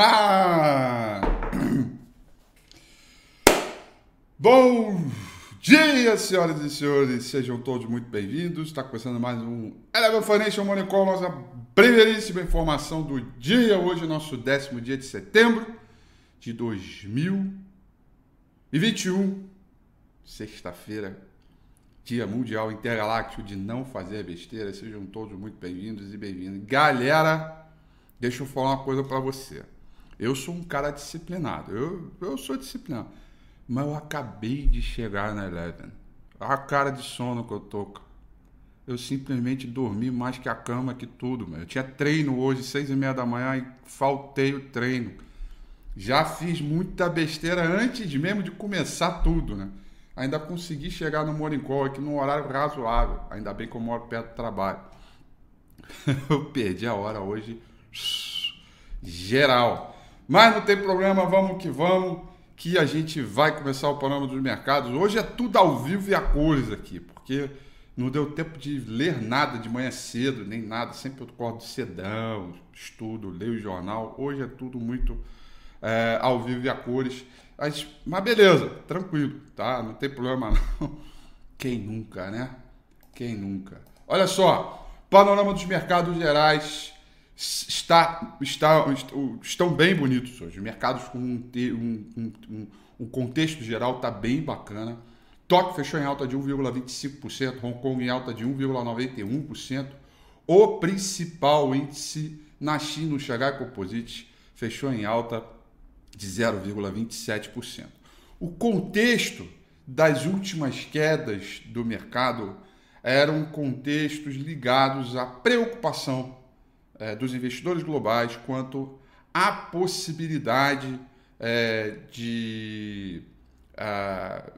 Bom dia, senhoras e senhores, sejam todos muito bem-vindos. Está começando mais um Eleven Financial Money Call, nossa primeiríssima informação do dia. Hoje, nosso décimo dia de setembro de 2021, sexta-feira, Dia Mundial Intergaláctico de Não Fazer Besteira. Sejam todos muito bem-vindos e bem-vindas. Galera, deixa eu falar uma coisa para você. Eu sou um cara disciplinado, eu, eu sou disciplinado. Mas eu acabei de chegar na Eleven. A cara de sono que eu tô. Eu simplesmente dormi mais que a cama, que tudo. Meu. Eu tinha treino hoje, seis e meia da manhã, e faltei o treino. Já fiz muita besteira antes mesmo de começar tudo, né? Ainda consegui chegar no Morning Call aqui num horário razoável. Ainda bem que eu moro perto do trabalho. eu perdi a hora hoje geral. Mas não tem problema, vamos que vamos, que a gente vai começar o panorama dos mercados. Hoje é tudo ao vivo e a cores aqui, porque não deu tempo de ler nada de manhã cedo, nem nada. Sempre eu acordo cedão, estudo, leio o jornal. Hoje é tudo muito é, ao vivo e a cores. Mas, mas beleza, tranquilo, tá? Não tem problema não. Quem nunca, né? Quem nunca? Olha só, panorama dos mercados gerais está, está, estão bem bonitos hoje. Os mercados com um, um, um, um contexto geral está bem bacana. Tóquio fechou em alta de 1,25%, Hong Kong em alta de 1,91%. O principal índice na China, o Shanghai Composite, fechou em alta de 0,27%. O contexto das últimas quedas do mercado eram contextos ligados à preocupação é, dos investidores globais quanto à possibilidade é, de, uh,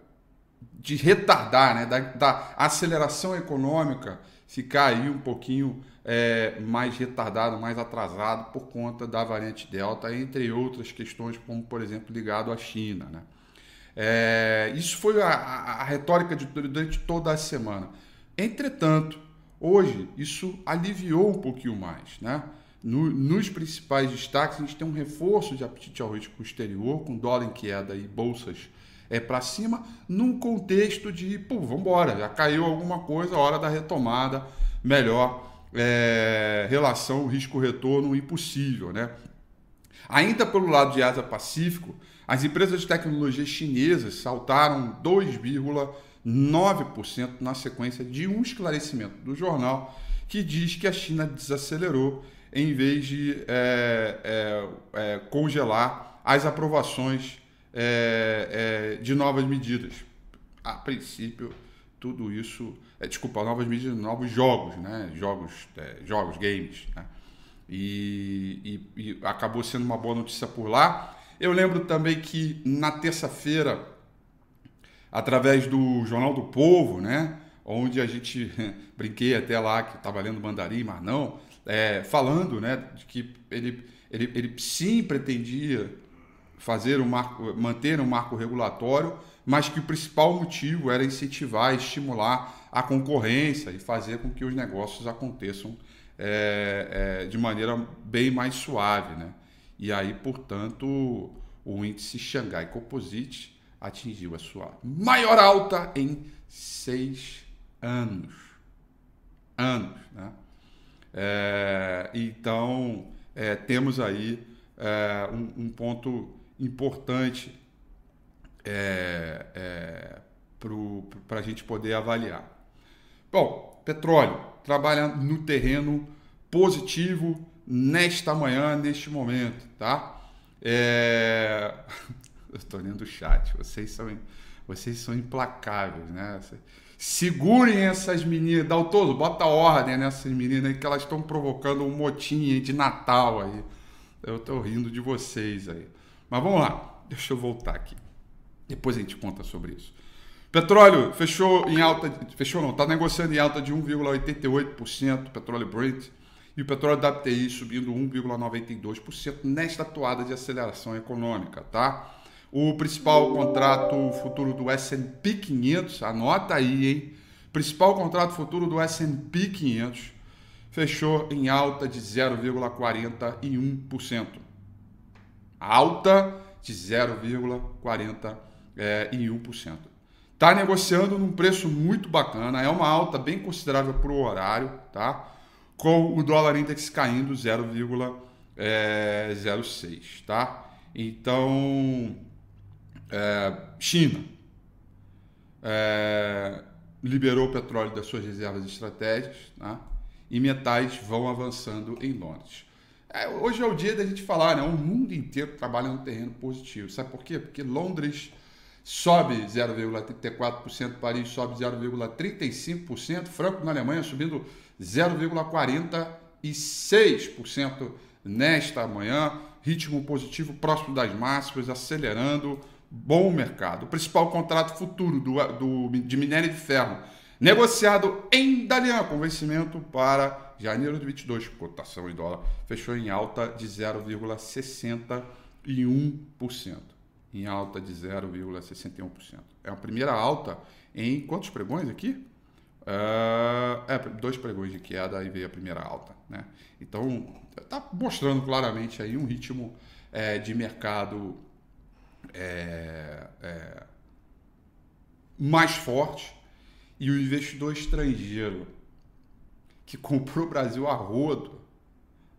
de retardar, né, da, da, aceleração econômica ficar aí um pouquinho é, mais retardado, mais atrasado por conta da variante Delta, entre outras questões, como por exemplo ligado à China. Né? É, isso foi a, a, a retórica de, durante toda a semana. Entretanto, Hoje, isso aliviou um pouquinho mais. Né? No, nos principais destaques, a gente tem um reforço de apetite ao risco exterior, com dólar em queda e bolsas é para cima, num contexto de, pô, embora, já caiu alguma coisa, hora da retomada, melhor é, relação risco-retorno impossível. Né? Ainda pelo lado de Ásia-Pacífico, as empresas de tecnologia chinesas saltaram 2,5%. 9% na sequência de um esclarecimento do jornal que diz que a China desacelerou em vez de é, é, é, congelar as aprovações é, é, de novas medidas. A princípio, tudo isso, é, desculpa, novas medidas, novos jogos, né? jogos, jogos, games. Né? E, e, e acabou sendo uma boa notícia por lá. Eu lembro também que na terça-feira através do Jornal do Povo, né? Onde a gente brinquei até lá que estava lendo mandarim, mas não, é, falando, né, de que ele, ele, ele sim pretendia fazer um marco, manter um marco regulatório, mas que o principal motivo era incentivar, estimular a concorrência e fazer com que os negócios aconteçam é, é, de maneira bem mais suave, né? E aí, portanto, o índice Xangai Composite atingiu a sua maior alta em seis anos. Anos, né? É, então, é, temos aí é, um, um, ponto importante é, é, para a gente poder avaliar. Bom, petróleo trabalha no terreno positivo nesta manhã, neste momento, tá? É... Eu estou lendo o chat. Vocês são, vocês são implacáveis, né? Segurem essas meninas, dá o todo, bota ordem nessas meninas que elas estão provocando um motim de Natal aí. Eu tô rindo de vocês aí. Mas vamos lá, deixa eu voltar aqui. Depois a gente conta sobre isso. Petróleo fechou em alta, fechou não, está negociando em alta de 1,88%, petróleo Brent, e o petróleo WTI subindo 1,92% nesta toada de aceleração econômica, tá? O principal contrato futuro do S&P 500, anota aí, hein? Principal contrato futuro do S&P 500 fechou em alta de 0,41%. Alta de 0,41%. Está negociando num preço muito bacana, é uma alta bem considerável para o horário, tá? Com o dólar index caindo 0,06, é, tá? Então, é, China é, liberou o petróleo das suas reservas estratégicas né? e metais vão avançando em Londres. É, hoje é o dia da gente falar, né? O mundo inteiro trabalha no terreno positivo. Sabe por quê? Porque Londres sobe 0,34%, Paris sobe 0,35%, Franco na Alemanha subindo 0,46% nesta manhã, ritmo positivo próximo das máximas, acelerando bom mercado. O principal contrato futuro do, do, de minério de ferro, negociado em Dalian, com vencimento para janeiro de 22, cotação em dólar, fechou em alta de 0,61%. Em alta de 0,61%. É a primeira alta em quantos pregões aqui? Uh, é, dois pregões de queda e veio a primeira alta. Né? Então, está mostrando claramente aí um ritmo é, de mercado é, é, mais forte e o investidor estrangeiro que comprou o Brasil a rodo,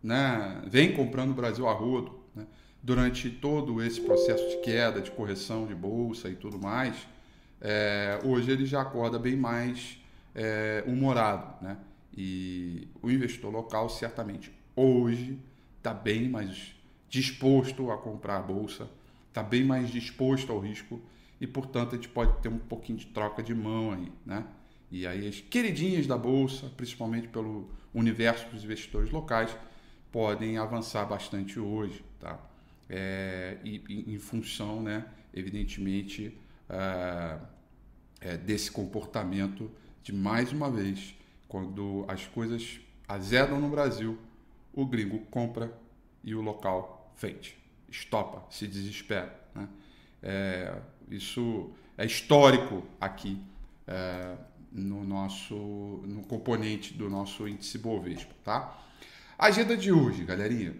né, vem comprando o Brasil a rodo né, durante todo esse processo de queda, de correção de bolsa e tudo mais, é, hoje ele já acorda bem mais é, humorado. Né? E o investidor local certamente hoje está bem mais disposto a comprar a bolsa está bem mais disposto ao risco e, portanto, a gente pode ter um pouquinho de troca de mão aí, né? E aí as queridinhas da bolsa, principalmente pelo universo dos investidores locais, podem avançar bastante hoje, tá? É, e, em função, né, evidentemente, é, é, desse comportamento de mais uma vez, quando as coisas azedam no Brasil, o gringo compra e o local vende estopa, se desespera. Né? É, isso é histórico aqui é, no nosso no componente do nosso índice Bovespa, tá? Agenda de hoje, galerinha.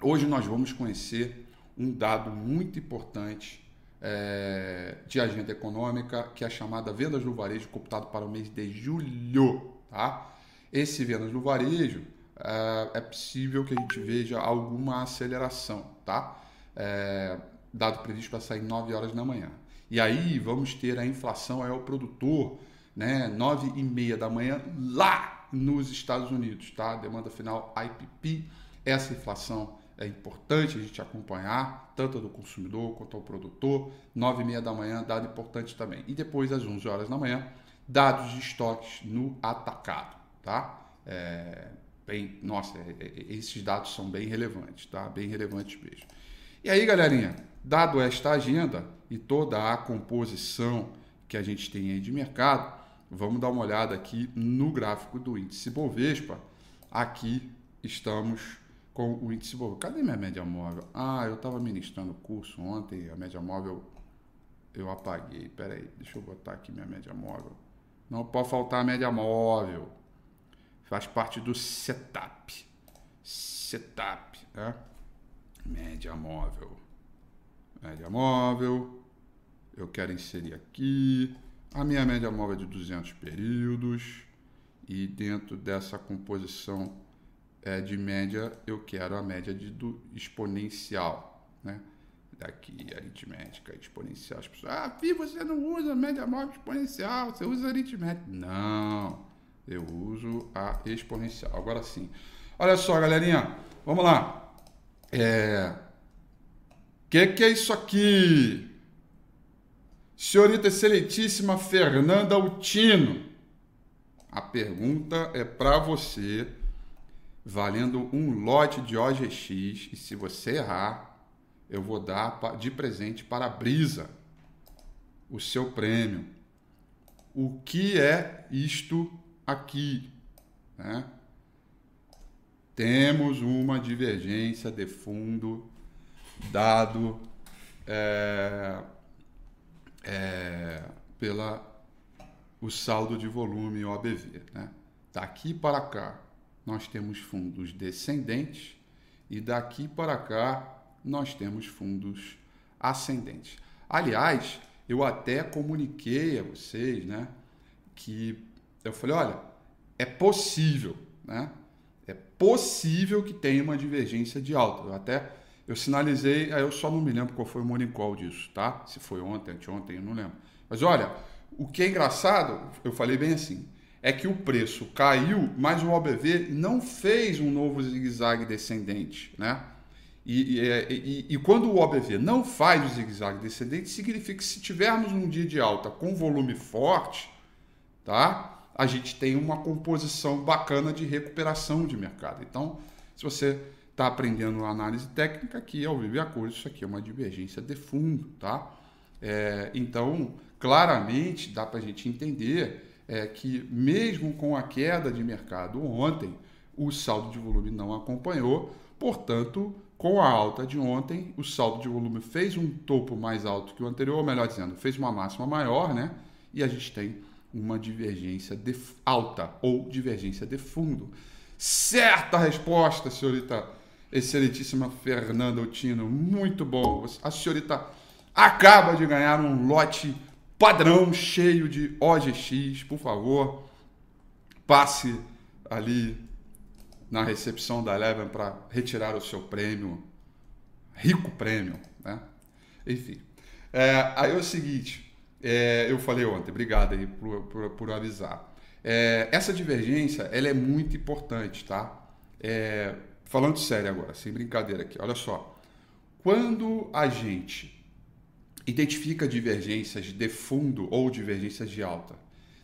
Hoje nós vamos conhecer um dado muito importante é, de agenda econômica, que é a chamada vendas no varejo computado para o mês de julho, tá? Esse vendas no varejo é, é possível que a gente veja alguma aceleração, tá? É, dado previsto para sair 9 horas da manhã. E aí vamos ter a inflação ao produtor, né, 9 e meia da manhã lá nos Estados Unidos, tá? Demanda final IPP. Essa inflação é importante a gente acompanhar, tanto do consumidor quanto ao produtor. 9 e meia da manhã, dado importante também. E depois, às 11 horas da manhã, dados de estoques no atacado, tá? É, bem, nossa, é, é, esses dados são bem relevantes, tá? Bem relevantes mesmo. E aí, galerinha, dado esta agenda e toda a composição que a gente tem aí de mercado, vamos dar uma olhada aqui no gráfico do índice Bovespa. Aqui estamos com o índice Bovespa. Cadê minha média móvel? Ah, eu estava ministrando curso ontem, a média móvel eu apaguei. Pera aí, deixa eu botar aqui minha média móvel. Não pode faltar a média móvel. Faz parte do setup. Setup, né? Média móvel. Média móvel. Eu quero inserir aqui. A minha média móvel é de 200 períodos. E dentro dessa composição é, de média, eu quero a média de, do exponencial. Né? Daqui, aritmética exponencial. As pessoas, ah, Fih, você não usa média móvel exponencial, você usa aritmética. Não, eu uso a exponencial. Agora sim. Olha só, galerinha, vamos lá. É. Que que é isso aqui? Senhorita excelentíssima Fernanda Altino, a pergunta é para você, valendo um lote de OGX, e se você errar, eu vou dar de presente para a Brisa o seu prêmio. O que é isto aqui? Né? Temos uma divergência de fundo dado. É, é, pela o saldo de volume OBV. Né? Daqui para cá, nós temos fundos descendentes e daqui para cá, nós temos fundos ascendentes. Aliás, eu até comuniquei a vocês né, que eu falei: olha, é possível, né? É possível que tenha uma divergência de alta. Eu até eu sinalizei, aí eu só não me lembro qual foi o morning call disso, tá? Se foi ontem, anteontem, eu não lembro. Mas olha, o que é engraçado, eu falei bem assim, é que o preço caiu, mas o OBV não fez um novo zigue-zague descendente, né? E, e, é, e, e, quando o OBV não faz o zigue-zague descendente, significa que se tivermos um dia de alta com volume forte, tá? A gente tem uma composição bacana de recuperação de mercado. Então, se você está aprendendo análise técnica, aqui ao vivo e a cores, isso aqui é uma divergência de fundo, tá? É, então, claramente dá para a gente entender é, que mesmo com a queda de mercado ontem, o saldo de volume não acompanhou, portanto, com a alta de ontem, o saldo de volume fez um topo mais alto que o anterior, ou melhor dizendo, fez uma máxima maior, né? E a gente tem uma divergência de alta ou divergência de fundo. Certa resposta, senhorita excelentíssima Fernanda Otino, muito bom. A senhorita acaba de ganhar um lote padrão cheio de OGX, por favor, passe ali na recepção da Eleven para retirar o seu prêmio, rico prêmio, né? Enfim, é, aí é o seguinte, é, eu falei ontem, obrigado aí por, por, por avisar. É, essa divergência, ela é muito importante, tá? É, falando sério agora, sem brincadeira aqui, olha só. Quando a gente identifica divergências de fundo ou divergências de alta,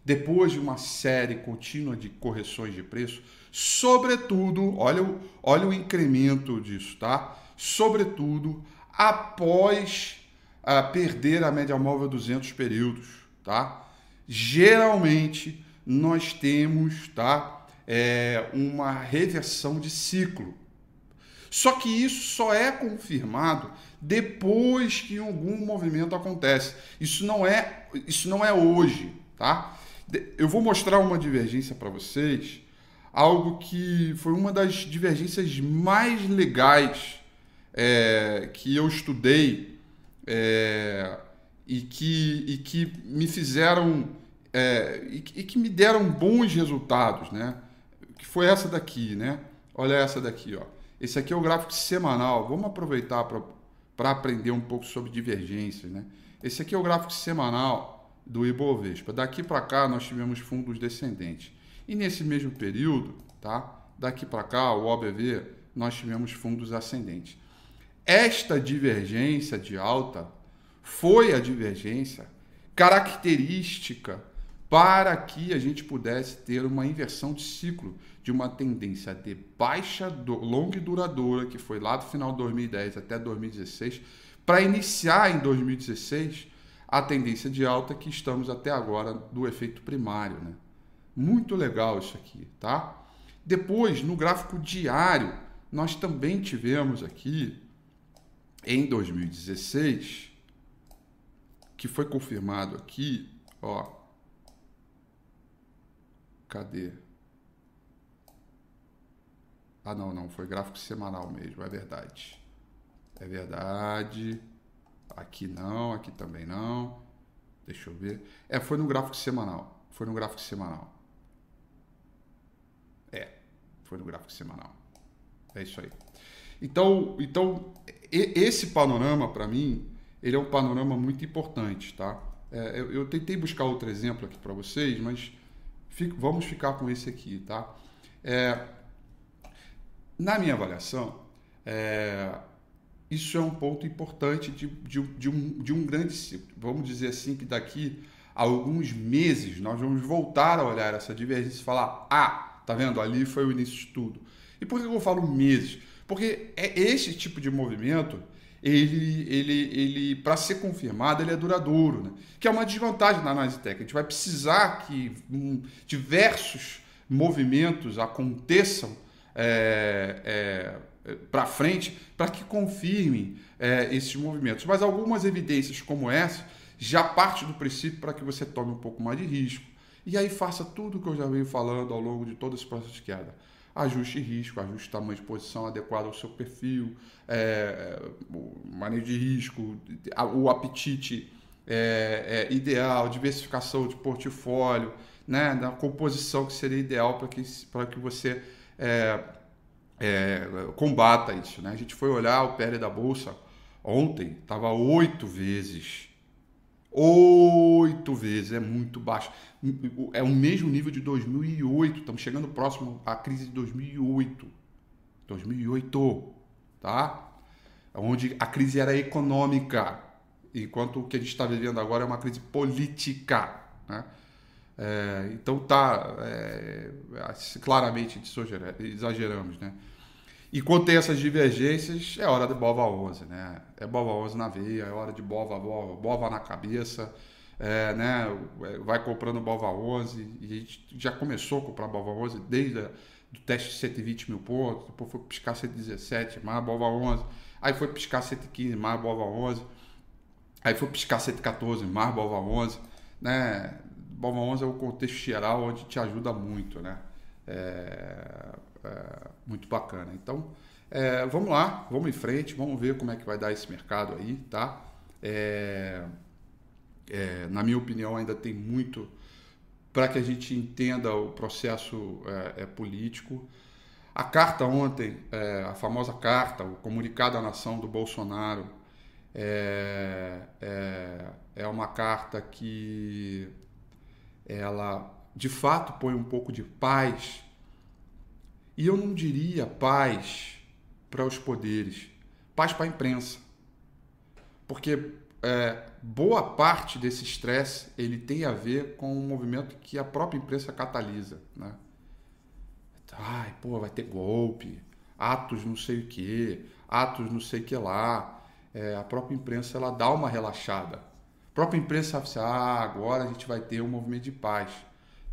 depois de uma série contínua de correções de preço, sobretudo, olha o, olha o incremento disso, tá? Sobretudo após a perder a média móvel 200 períodos, tá? Geralmente nós temos, tá? é, uma reversão de ciclo. Só que isso só é confirmado depois que algum movimento acontece. Isso não é, isso não é hoje, tá? Eu vou mostrar uma divergência para vocês, algo que foi uma das divergências mais legais é, que eu estudei é, e, que, e que me fizeram é, e, e, que me deram bons resultados, né? que foi essa daqui, né? Olha essa daqui, ó. Esse aqui é o gráfico semanal. Vamos aproveitar para aprender um pouco sobre divergências, né? Esse aqui é o gráfico semanal do Ibovespa. Daqui para cá nós tivemos fundos descendentes. E nesse mesmo período, tá? Daqui para cá, o OBV, nós tivemos fundos ascendentes. Esta divergência de alta foi a divergência característica para que a gente pudesse ter uma inversão de ciclo de uma tendência de baixa, longa e duradoura, que foi lá do final de 2010 até 2016, para iniciar em 2016 a tendência de alta que estamos até agora do efeito primário. Né? Muito legal isso aqui, tá? Depois, no gráfico diário, nós também tivemos aqui, em 2016, que foi confirmado aqui, ó, Cadê? Ah, não, não, foi gráfico semanal mesmo, é verdade. É verdade. Aqui não, aqui também não. Deixa eu ver. É, foi no gráfico semanal. Foi no gráfico semanal. É, foi no gráfico semanal. É isso aí. Então, então esse panorama, para mim, ele é um panorama muito importante, tá? É, eu, eu, tentei buscar outro exemplo aqui para vocês, mas Fico, vamos ficar com esse aqui, tá? É, na minha avaliação, é, isso é um ponto importante de, de, de, um, de um grande ciclo. Vamos dizer assim que daqui a alguns meses nós vamos voltar a olhar essa divergência e falar: ah, tá vendo? Ali foi o início de tudo. E por que eu falo meses? Porque é esse tipo de movimento, ele, ele, ele para ser confirmado, ele é duradouro, né? que é uma desvantagem da análise técnica. A gente vai precisar que um, diversos movimentos aconteçam é, é, para frente para que confirmem é, esses movimentos. Mas algumas evidências como essa já parte do princípio para que você tome um pouco mais de risco. E aí faça tudo o que eu já venho falando ao longo de todo esse processo de queda ajuste risco, ajuste tamanho de posição adequado ao seu perfil, é, o manejo de risco, o apetite é, é, ideal, diversificação de portfólio, né, da composição que seria ideal para que, que você é, é, combata isso. Né? A gente foi olhar o PL da Bolsa ontem, estava oito vezes. Oito vezes, é muito baixo é o mesmo nível de 2008. Estamos chegando próximo à crise de 2008. 2008, tá? Onde a crise era econômica, enquanto o que a gente está vivendo agora é uma crise política, né? É, então tá, é, claramente exageramos, né? E quando tem essas divergências, é hora de bova 11, né? É bova 11 na veia, é hora de bova, bova, bova na cabeça é, né, vai comprando Bova 11, e a gente já começou a comprar Bova 11 desde o teste de 120 mil pontos, depois foi piscar 117, mais Bova 11, aí foi piscar 115, mais Bova 11, aí foi piscar 114, mais Bova 11, né, Bova 11 é o contexto geral onde te ajuda muito, né, é, é muito bacana. Então, é, vamos lá, vamos em frente, vamos ver como é que vai dar esse mercado aí, tá? É, é, na minha opinião, ainda tem muito para que a gente entenda o processo é, é político. A carta ontem, a famosa carta, o comunicado à nação do Bolsonaro, é, é, é uma carta que ela de fato põe um pouco de paz. E eu não diria paz para os poderes, paz para a imprensa. Porque é, boa parte desse estresse ele tem a ver com um movimento que a própria imprensa catalisa, né? Ai, pô, vai ter golpe, atos não sei o que, atos não sei o que lá. É, a própria imprensa ela dá uma relaxada. A própria imprensa sabe assim, ah, agora a gente vai ter um movimento de paz,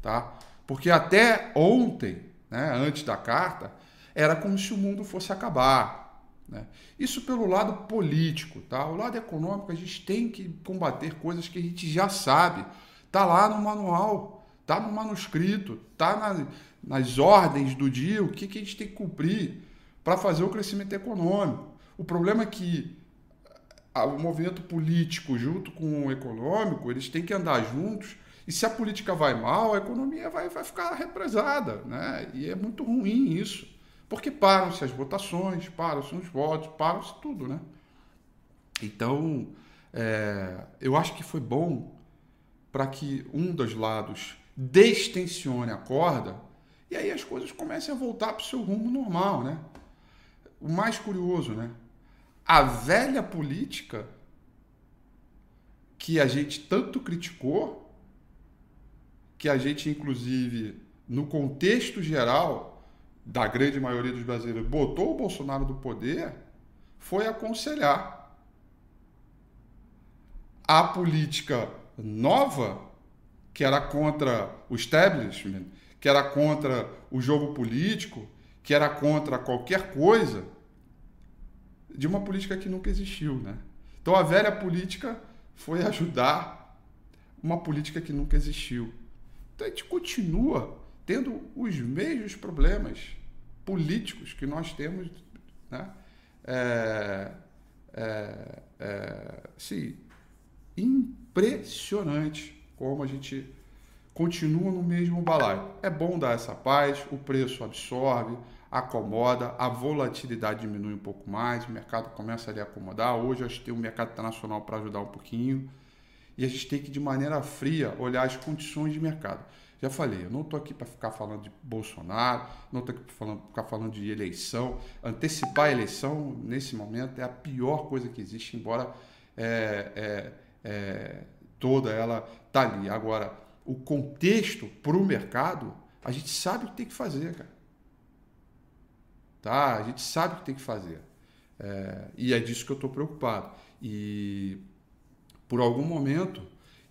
tá? Porque até ontem, né, antes da carta, era como se o mundo fosse acabar né? Isso pelo lado político, tá? O lado econômico a gente tem que combater coisas que a gente já sabe, tá lá no manual, tá no manuscrito, tá na, nas ordens do dia, o que, que a gente tem que cumprir para fazer o crescimento econômico. O problema é que o movimento político junto com o econômico, eles têm que andar juntos e se a política vai mal, a economia vai, vai ficar represada, né? E é muito ruim isso. Porque param-se as votações, param-se os votos, param-se tudo, né? Então, é, eu acho que foi bom para que um dos lados destensione a corda e aí as coisas comecem a voltar para o seu rumo normal, né? O mais curioso, né? A velha política que a gente tanto criticou, que a gente, inclusive, no contexto geral, da grande maioria dos brasileiros botou o Bolsonaro do poder foi aconselhar a política nova, que era contra o establishment, que era contra o jogo político, que era contra qualquer coisa, de uma política que nunca existiu, né? Então a velha política foi ajudar uma política que nunca existiu. Então a gente continua tendo os mesmos problemas políticos que nós temos, né? É, é, é, sim, impressionante como a gente continua no mesmo balaio. É bom dar essa paz, o preço absorve, acomoda, a volatilidade diminui um pouco mais, o mercado começa a acomodar. Hoje a gente tem o mercado internacional para ajudar um pouquinho. E a gente tem que, de maneira fria, olhar as condições de mercado. Já falei, eu não estou aqui para ficar falando de Bolsonaro, não estou aqui para ficar falando de eleição. Antecipar a eleição, nesse momento, é a pior coisa que existe, embora é, é, é, toda ela está ali. Agora, o contexto para o mercado, a gente sabe o que tem que fazer, cara. Tá? A gente sabe o que tem que fazer. É, e é disso que eu estou preocupado. E por algum momento,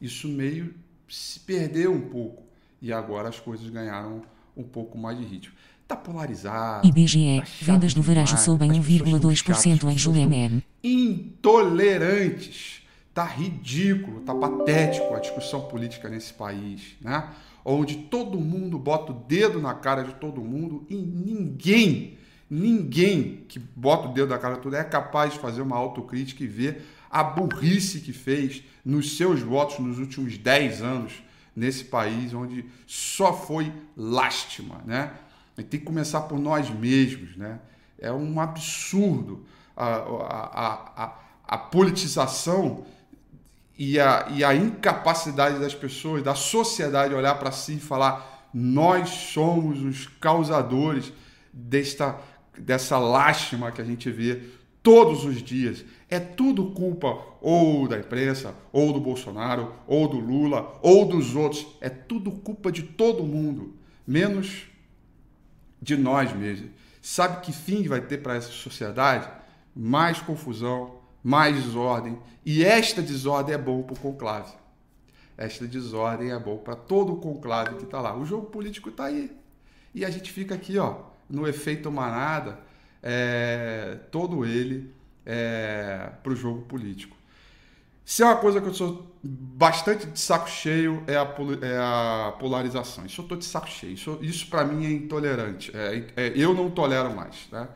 isso meio se perdeu um pouco e agora as coisas ganharam um pouco mais de ritmo. Está polarizado. IBGE, tá vendas do varejo sobem 1,2% em julho MM. Intolerantes. Tá ridículo, tá patético a discussão política nesse país, né? Onde todo mundo bota o dedo na cara de todo mundo e ninguém, ninguém que bota o dedo na cara de todo é capaz de fazer uma autocrítica e ver a burrice que fez nos seus votos nos últimos 10 anos nesse país onde só foi lástima, né? E tem que começar por nós mesmos, né? É um absurdo a, a, a, a politização e a, e a incapacidade das pessoas, da sociedade olhar para si e falar nós somos os causadores desta, dessa lástima que a gente vê todos os dias. É tudo culpa ou da imprensa, ou do Bolsonaro, ou do Lula, ou dos outros. É tudo culpa de todo mundo, menos de nós mesmos. Sabe que fim vai ter para essa sociedade? Mais confusão, mais desordem. E esta desordem é bom para o conclave. Esta desordem é bom para todo o conclave que está lá. O jogo político está aí. E a gente fica aqui, ó, no efeito manada é, todo ele é, para o jogo político. Se é uma coisa que eu sou bastante de saco cheio, é a, é a polarização. Isso eu estou de saco cheio. Isso, isso para mim é intolerante. É, é, eu não tolero mais. Né?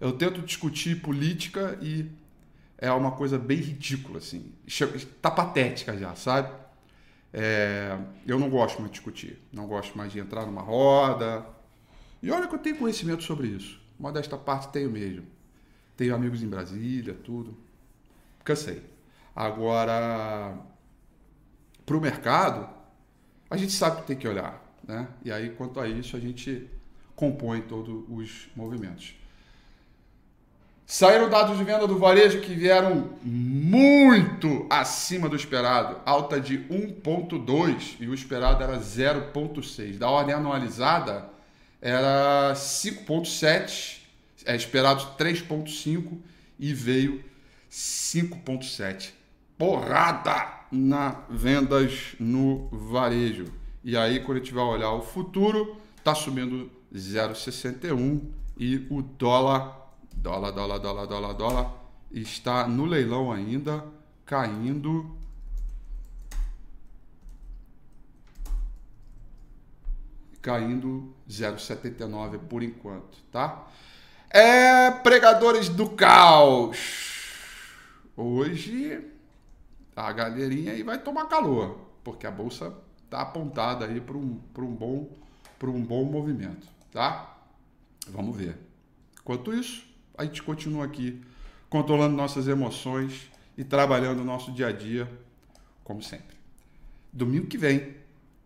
Eu tento discutir política e é uma coisa bem ridícula. assim. Está patética já, sabe? É, eu não gosto mais de discutir. Não gosto mais de entrar numa roda. E olha que eu tenho conhecimento sobre isso. Modesta parte tenho mesmo. Tenho amigos em Brasília, tudo. Cansei. Agora, para o mercado, a gente sabe que tem que olhar. Né? E aí, quanto a isso, a gente compõe todos os movimentos. Saíram dados de venda do varejo que vieram muito acima do esperado, alta de 1,2 e o esperado era 0,6. Da ordem anualizada, era 5,7, é esperado 3,5 e veio 5,7. Porrada na vendas no varejo. E aí, quando a gente vai olhar o futuro, está subindo 0,61 e o dólar, dólar, dólar, dólar, dólar, dólar, está no leilão ainda, caindo caindo 0,79 por enquanto, tá? É, pregadores do caos. Hoje a galerinha aí vai tomar calor, porque a bolsa tá apontada aí para um, um, bom, um bom movimento, tá? Vamos ver. Enquanto isso, a gente continua aqui controlando nossas emoções e trabalhando o nosso dia a dia, como sempre. Domingo que vem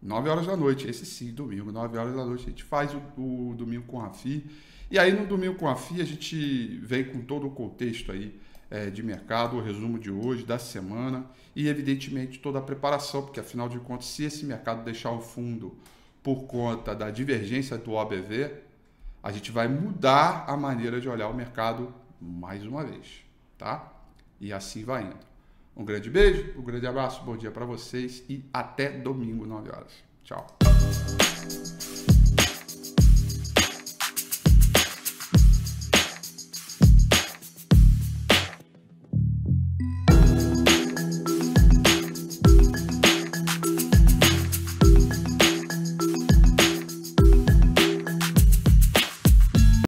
9 horas da noite, esse sim, domingo, 9 horas da noite, a gente faz o, o domingo com a FI. E aí no domingo com a FI a gente vem com todo o contexto aí é, de mercado, o resumo de hoje, da semana e evidentemente toda a preparação, porque afinal de contas, se esse mercado deixar o fundo por conta da divergência do OBV, a gente vai mudar a maneira de olhar o mercado mais uma vez, tá? E assim vai indo. Um grande beijo, um grande abraço, bom dia para vocês e até domingo, 9 horas. Tchau.